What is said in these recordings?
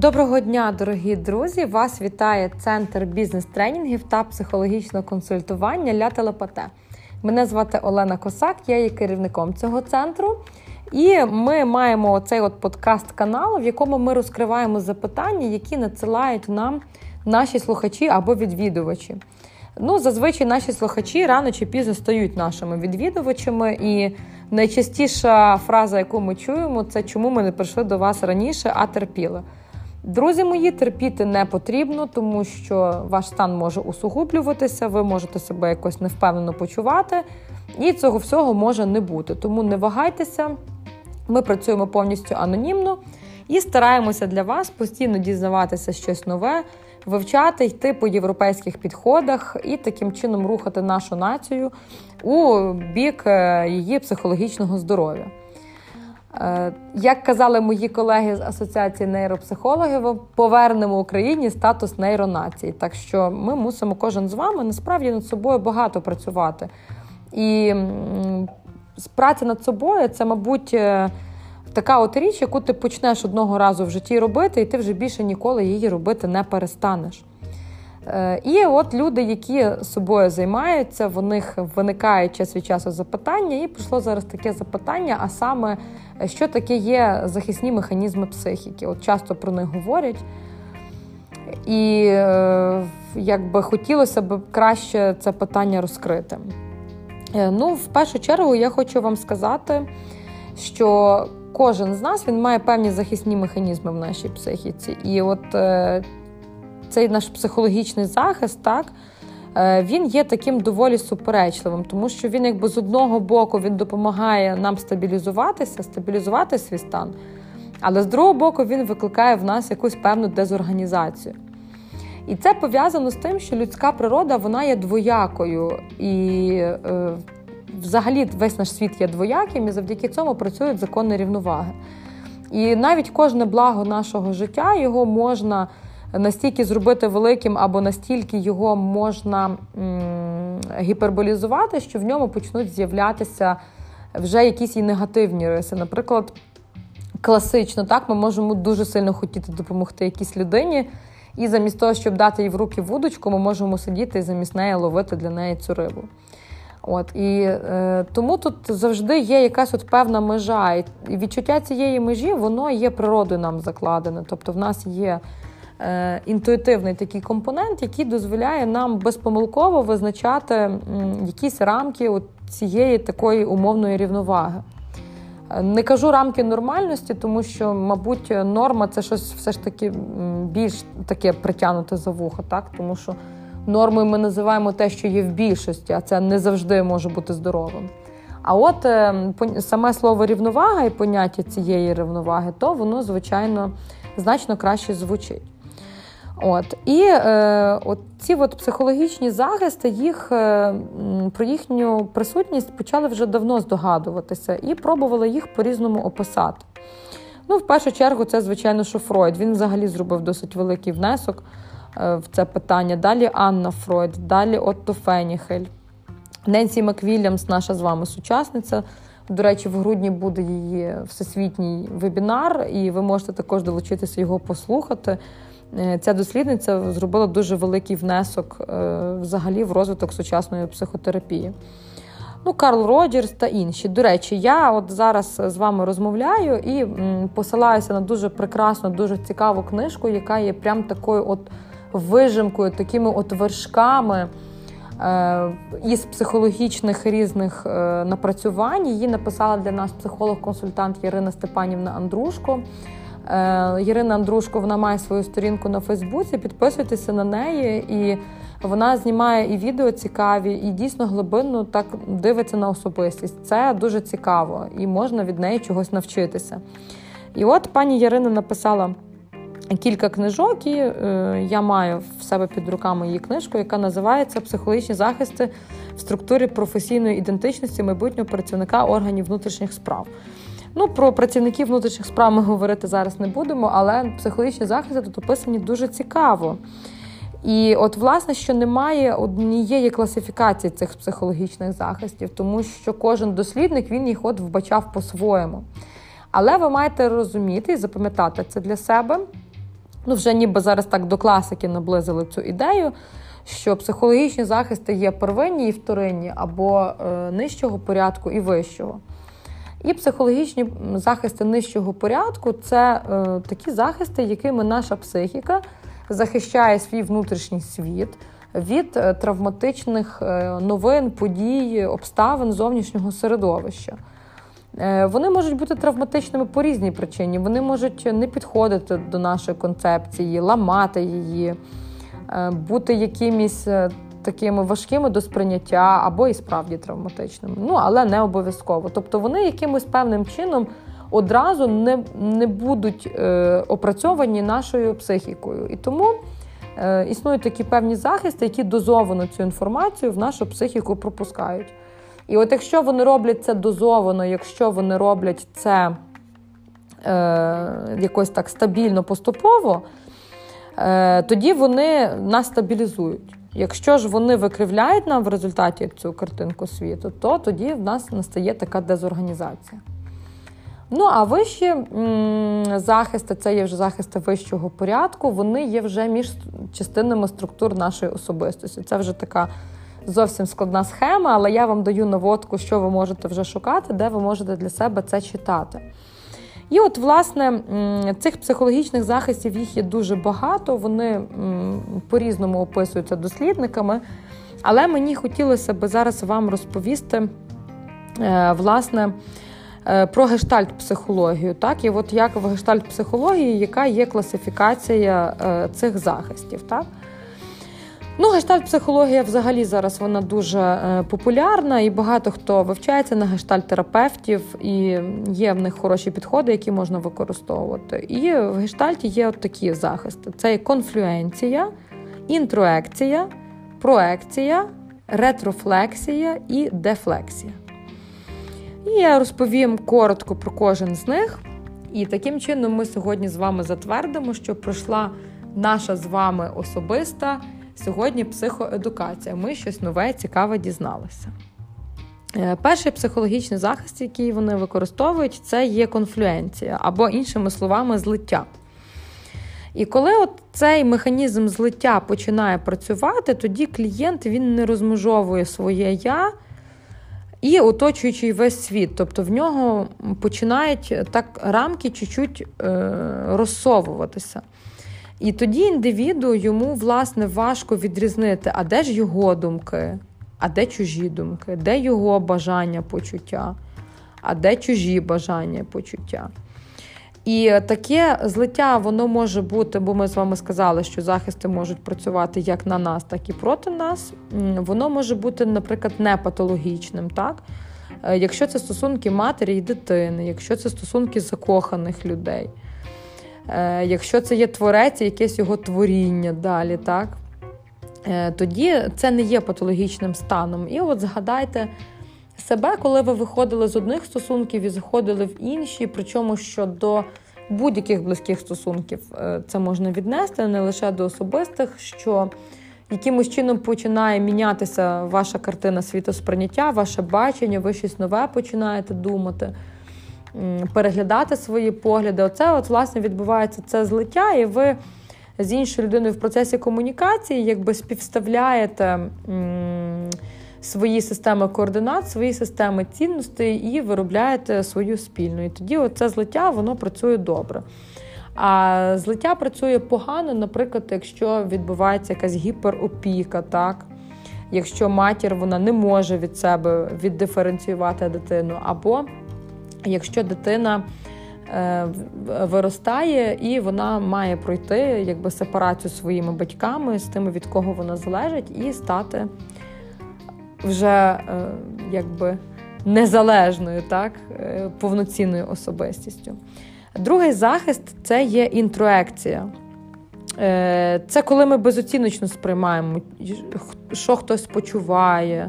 Доброго дня, дорогі друзі! Вас вітає Центр бізнес-тренінгів та психологічного консультування Ля Телепате. Мене звати Олена Косак, я є керівником цього центру. І ми маємо цей от подкаст-канал, в якому ми розкриваємо запитання, які надсилають нам наші слухачі або відвідувачі. Ну, зазвичай наші слухачі рано чи пізно стають нашими відвідувачами, і найчастіша фраза, яку ми чуємо, це чому ми не прийшли до вас раніше, а терпіли. Друзі мої, терпіти не потрібно, тому що ваш стан може усугублюватися, ви можете себе якось невпевнено почувати, і цього всього може не бути. Тому не вагайтеся, ми працюємо повністю анонімно і стараємося для вас постійно дізнаватися щось нове, вивчати, йти по європейських підходах і таким чином рухати нашу націю у бік е, її психологічного здоров'я. Е, як казали мої колеги з Асоціації нейропсихологів, повернемо Україні статус нейронації. Так що ми мусимо кожен з вами насправді над собою багато працювати. І праця над собою це, мабуть, е, така от річ, яку ти почнеш одного разу в житті робити, і ти вже більше ніколи її робити не перестанеш. Е, і от люди, які собою займаються, в них виникає час від часу запитання, і прийшло зараз таке запитання: а саме, що таке є захисні механізми психіки? От часто про них говорять. І е, якби хотілося б краще це питання розкрити. Е, ну, в першу чергу, я хочу вам сказати, що кожен з нас він має певні захисні механізми в нашій психіці. І от цей наш психологічний захист, так, е, він є таким доволі суперечливим, тому що він, якби з одного боку, він допомагає нам стабілізуватися, стабілізувати свій стан, але з другого боку, він викликає в нас якусь певну дезорганізацію. І це пов'язано з тим, що людська природа вона є двоякою, і е, взагалі весь наш світ є двояким, і завдяки цьому працюють закони рівноваги. І навіть кожне благо нашого життя його можна настільки зробити великим, або настільки його можна гіперболізувати, що в ньому почнуть з'являтися вже якісь і негативні риси. Наприклад, класично, так, ми можемо дуже сильно хотіти допомогти якійсь людині. І замість того, щоб дати їй в руки вудочку, ми можемо сидіти і замість неї ловити для неї цю рибу. От І е, тому тут завжди є якась от певна межа. І відчуття цієї межі воно є природою нам закладене. Тобто в нас є інтуїтивний такий компонент, який дозволяє нам безпомилково визначати якісь рамки цієї такої умовної рівноваги. Е, не кажу рамки нормальності, тому що, мабуть, норма це щось все ж таки більш таке притягнуте за вухо, так? тому що нормою ми називаємо те, що є в більшості, а це не завжди може бути здоровим. А от е, саме слово рівновага і поняття цієї рівноваги, то воно, звичайно, значно краще звучить. От І е, от ці от психологічні захисти, їх е, про їхню присутність почали вже давно здогадуватися і пробували їх по-різному описати. Ну, В першу чергу, це, звичайно, що Фройд. Він взагалі зробив досить великий внесок е, в це питання. Далі Анна Фройд, далі Отто Фенігель, Ненсі Маквільямс, наша з вами сучасниця. До речі, в грудні буде її всесвітній вебінар, і ви можете також долучитися його послухати. Е, ця дослідниця зробила дуже великий внесок е, взагалі в розвиток сучасної психотерапії. Ну, Карл Роджерс та інші. До речі, я от зараз з вами розмовляю і посилаюся на дуже прекрасну, дуже цікаву книжку, яка є прям такою от вижимкою, такими от вершками е, із психологічних різних напрацювань. Її написала для нас психолог-консультант Ірина Степанівна Андрушко. Е, Ірина Андрушко вона має свою сторінку на Фейсбуці. Підписуйтеся на неї, і вона знімає і відео цікаві, і дійсно глибинно так дивиться на особистість. Це дуже цікаво і можна від неї чогось навчитися. І от пані Ярина написала. Кілька книжок, і е, я маю в себе під руками її книжку, яка називається Психологічні захисти в структурі професійної ідентичності майбутнього працівника органів внутрішніх справ. Ну, про працівників внутрішніх справ ми говорити зараз не будемо, але психологічні захисти тут описані дуже цікаво. І от, власне, що немає однієї класифікації цих психологічних захистів, тому що кожен дослідник він їх от вбачав по-своєму. Але ви маєте розуміти і запам'ятати це для себе, ну, вже ніби зараз так до класики наблизили цю ідею, що психологічні захисти є первинні і вторинні, або е, нижчого порядку і вищого. І психологічні захисти нижчого порядку це е, такі захисти, якими наша психіка захищає свій внутрішній світ від е, травматичних е, новин, подій, обставин зовнішнього середовища. Е, вони можуть бути травматичними по різній причині. Вони можуть не підходити до нашої концепції, ламати її, бути якимись такими важкими до сприйняття або і справді травматичними. Ну, але не обов'язково. Тобто вони якимось певним чином одразу не не будуть е, опрацьовані нашою психікою. І тому е, існують такі певні захисти, які дозовано цю інформацію в нашу психіку пропускають. І от якщо вони роблять це дозовано, якщо вони роблять це е, якось так стабільно, поступово, тоді вони нас стабілізують. Якщо ж вони викривляють нам в результаті цю картинку світу, то тоді в нас настає така дезорганізація. Ну, а вищі захисти, це є вже захисти вищого порядку, вони є вже між частинами структур нашої особистості. Це вже така зовсім складна схема, але я вам даю наводку, що ви можете вже шукати, де ви можете для себе це читати. І от, власне, цих психологічних захистів їх є дуже багато, вони по-різному описуються дослідниками. Але мені хотілося би зараз вам розповісти, е, власне, е, про гештальт-психологію. Так? І от як в гештальт-психології, яка є класифікація е, цих захистів. Так? Ну, гештальт-психологія взагалі зараз вона дуже е, популярна, і багато хто вивчається на гештальт-терапевтів, і є в них хороші підходи, які можна використовувати. І в гештальті є от такі захисти: це конфлюенція, інтроекція, проекція, ретрофлексія і дефлексія. І я розповім коротко про кожен з них. І таким чином ми сьогодні з вами затвердимо, що пройшла наша з вами особиста. Сьогодні психоедукація. Ми щось нове, цікаве дізналися. Е, перший психологічний захист, який вони використовують, це є конфлюенція, або, іншими словами, злиття. І коли от цей механізм злиття починає працювати, тоді клієнт він не розмежовує своє я і оточуючий весь світ. Тобто в нього починають так рамки чуть-чуть е, розсовуватися. І тоді індивіду йому, власне, важко відрізнити, а де ж його думки, а де чужі думки, де його бажання почуття, а де чужі бажання почуття. І таке злиття воно може бути, бо ми з вами сказали, що захисти можуть працювати як на нас, так і проти нас. Воно може бути, наприклад, не патологічним, так? Е, якщо це стосунки матері і дитини, якщо це стосунки закоханих людей. Е, якщо це є творець, якесь його творіння далі, так? Е, тоді це не є патологічним станом. І от згадайте себе, коли ви виходили з одних стосунків і заходили в інші, причому що до будь-яких близьких стосунків е, це можна віднести, не лише до особистих, що якимось чином починає мінятися ваша картина світосприйняття, ваше бачення, ви щось нове починаєте думати переглядати свої погляди. Оце от, власне, відбувається це злиття, і ви з іншою людиною в процесі комунікації якби співставляєте свої системи координат, свої системи цінностей і виробляєте свою спільну. І тоді це злиття воно працює добре. А злиття працює погано, наприклад, якщо відбувається якась гіперопіка, так? якщо матір вона не може від себе віддиференціювати дитину, або якщо дитина е, виростає і вона має пройти якби сепарацію своїми батьками з тими, від кого вона залежить, і стати вже е, якби незалежною, так, е, повноцінною особистістю. Другий захист це є інтроекція. Це коли ми безоціночно сприймаємо, що хтось почуває,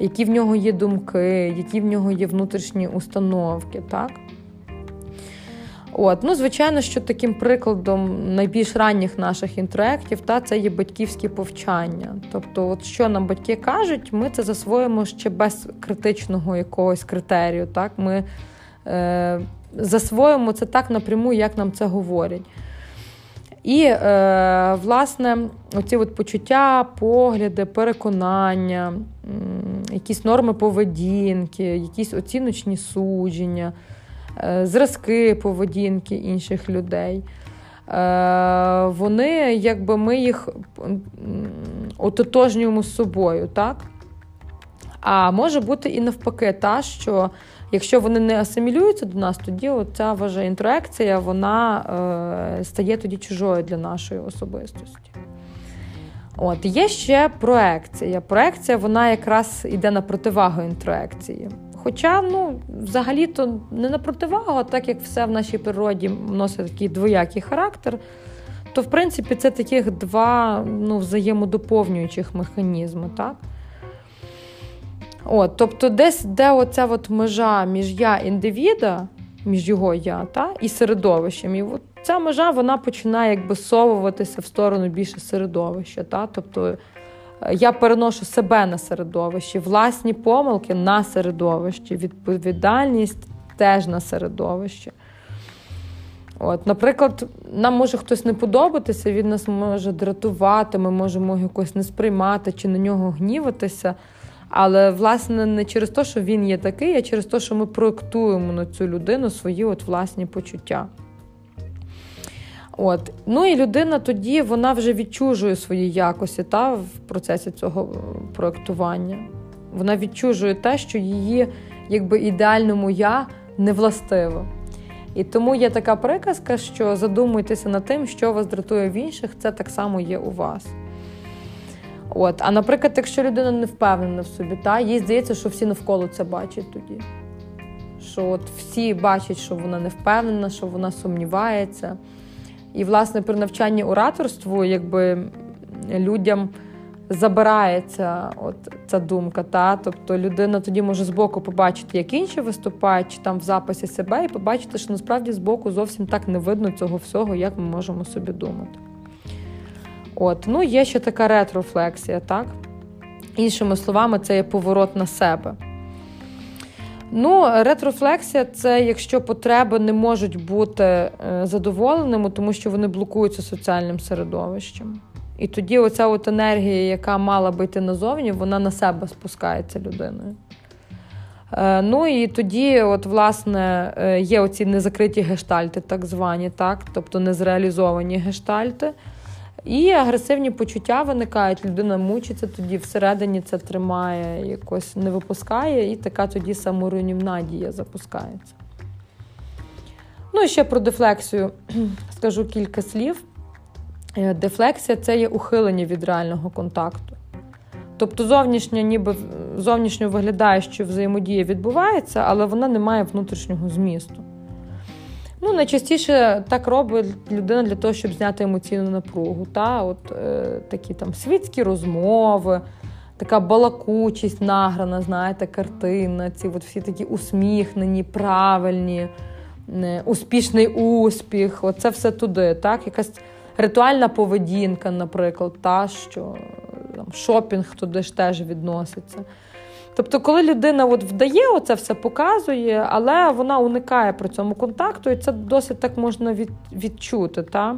які в нього є думки, які в нього є внутрішні установки. так? От, ну, Звичайно, що таким прикладом найбільш ранніх наших інтроектів та, це є батьківські повчання. Тобто, от що нам батьки кажуть, ми це засвоїмо ще без критичного якогось критерію. Так? Ми е, засвоїмо це так напряму, як нам це говорять. І, е, власне, оці от почуття, погляди, переконання, якісь норми поведінки, якісь оціночні судження, е, зразки поведінки інших людей. Е, вони, якби ми їх ототожнюємо з собою, так? А може бути і навпаки, та, що якщо вони не асимілюються до нас, тоді ця ваша інтроекція вона е, стає тоді чужою для нашої особистості. От, Є ще проекція. Проекція вона якраз йде на противагу інтроекції. Хоча, ну, взагалі-то не на противагу, а так як все в нашій природі носить такий двоякий характер, то в принципі це таких два ну, взаємодоповнюючих механізми. так? От, Тобто, десь де оця от межа між я індивіда, між його я та, і середовищем. І от ця межа вона починає якби совуватися в сторону більше середовища. Та? Тобто е, я переношу себе на середовище, власні помилки на середовище, відповідальність теж на середовище. От, Наприклад, нам може хтось не подобатися, він нас може дратувати, ми можемо якось не сприймати чи на нього гніватися. Але, власне, не через те, що він є такий, а через те, що ми проєктуємо на цю людину свої от власні почуття. От. Ну і людина тоді вона вже відчужує свої якості та, в процесі цього проєктування. Вона відчужує те, що її якби ідеальному я не властиво. І тому є така приказка, що задумуйтеся над тим, що вас дратує в інших, це так само є у вас. От, А наприклад, якщо людина не впевнена в собі, та, їй здається, що всі навколо це бачать тоді. Що от всі бачать, що вона не впевнена, що вона сумнівається. І, власне, при навчанні ораторству, якби людям забирається от ця думка. Та? Тобто людина тоді може збоку побачити, як інші виступають, чи там в записі себе, і побачити, що насправді збоку зовсім так не видно цього всього, як ми можемо собі думати. От, ну Є ще така ретрофлексія, так? Іншими словами, це є поворот на себе. Ну, Ретрофлексія це якщо потреби не можуть бути е, задоволеними, тому що вони блокуються соціальним середовищем. І тоді оця от енергія, яка мала би йти назовні, вона на себе спускається людиною. Е, ну і тоді, от, власне, е, є оці незакриті гештальти, так звані, так? тобто незреалізовані гештальти. І агресивні почуття виникають, людина мучиться, тоді всередині це тримає, якось не випускає, і така тоді саморуйнівна дія запускається. Ну і ще про дефлексію скажу кілька слів. Е, дефлексія це є ухилення від реального контакту. Тобто зовнішня, ніби зовнішньо виглядає, що взаємодія відбувається, але вона не має внутрішнього змісту. Ну, найчастіше так робить людина для того, щоб зняти емоційну напругу. Та? От е, Такі там світські розмови, така балакучість награна, знаєте, картина, ці от всі такі усміхнені, правильні, не, успішний успіх. Оце все туди. так? Якась ритуальна поведінка, наприклад, та, що там, шопінг туди ж теж відноситься. Тобто, коли людина от вдає, оце все показує, але вона уникає при цьому контакту, і це досить так можна від, відчути, та?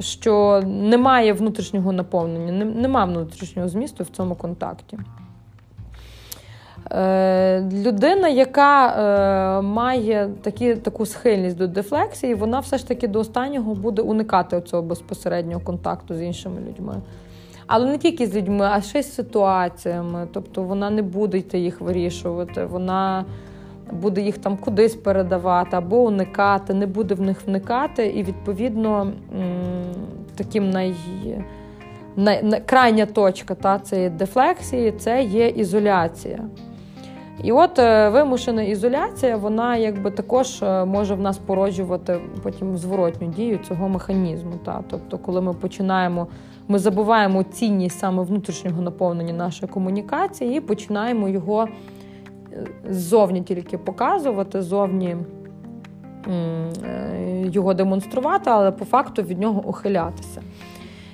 що немає внутрішнього наповнення, немає внутрішнього змісту в цьому контакті. Е, Людина, яка е, має такі, таку схильність до дефлексії, вона все ж таки до останнього буде уникати цього безпосереднього контакту з іншими людьми. Але не тільки з людьми, а ще й з ситуаціями. Тобто вона не буде йти їх вирішувати, вона буде їх там кудись передавати або уникати, не буде в них вникати. І, відповідно, таким най... най... крайня точка та, цієї дефлексії це є ізоляція. І от е, вимушена ізоляція, вона якби також е, може в нас породжувати потім зворотню дію цього механізму. Та? Тобто, коли ми починаємо ми забуваємо цінність саме внутрішнього наповнення нашої комунікації і починаємо його е, ззовні тільки показувати, зовні е, його демонструвати, але по факту від нього ухилятися.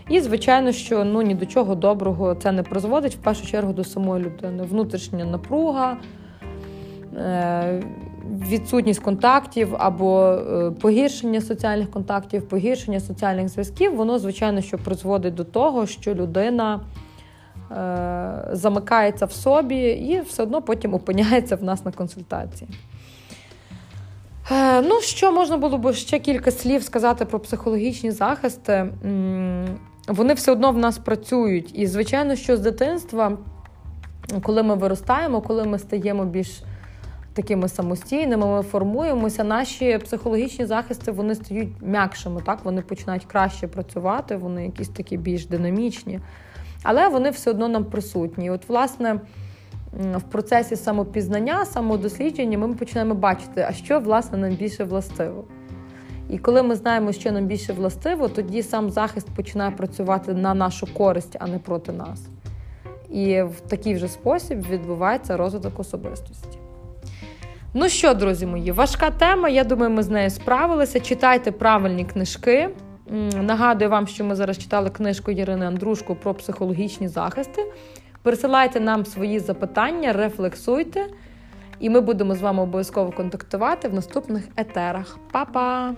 І, звичайно, що ну, ні до чого доброго це не призводить в першу чергу до самої людини. Внутрішня напруга, е, відсутність контактів або е, погіршення соціальних контактів, погіршення соціальних зв'язків, воно, звичайно, що призводить до того, що людина е, замикається в собі і все одно потім опиняється в нас на консультації. Е, ну, що можна було б ще кілька слів сказати про психологічні захисти. Вони все одно в нас працюють. І, звичайно, що з дитинства, коли ми виростаємо, коли ми стаємо більш такими самостійними, ми формуємося, наші психологічні захисти вони стають м'якшими, так? вони починають краще працювати, вони якісь такі більш динамічні. Але вони все одно нам присутні. І от, власне, в процесі самопізнання, самодослідження ми починаємо бачити, а що власне нам більше властиво. І коли ми знаємо, що нам більше властиво, тоді сам захист починає працювати на нашу користь, а не проти нас. І в такий вже спосіб відбувається розвиток особистості. Ну що, друзі мої, важка тема. Я думаю, ми з нею справилися. Читайте правильні книжки. Нагадую вам, що ми зараз читали книжку Ірини Андрушко про психологічні захисти. Присилайте нам свої запитання, рефлексуйте, і ми будемо з вами обов'язково контактувати в наступних етерах. Па-па!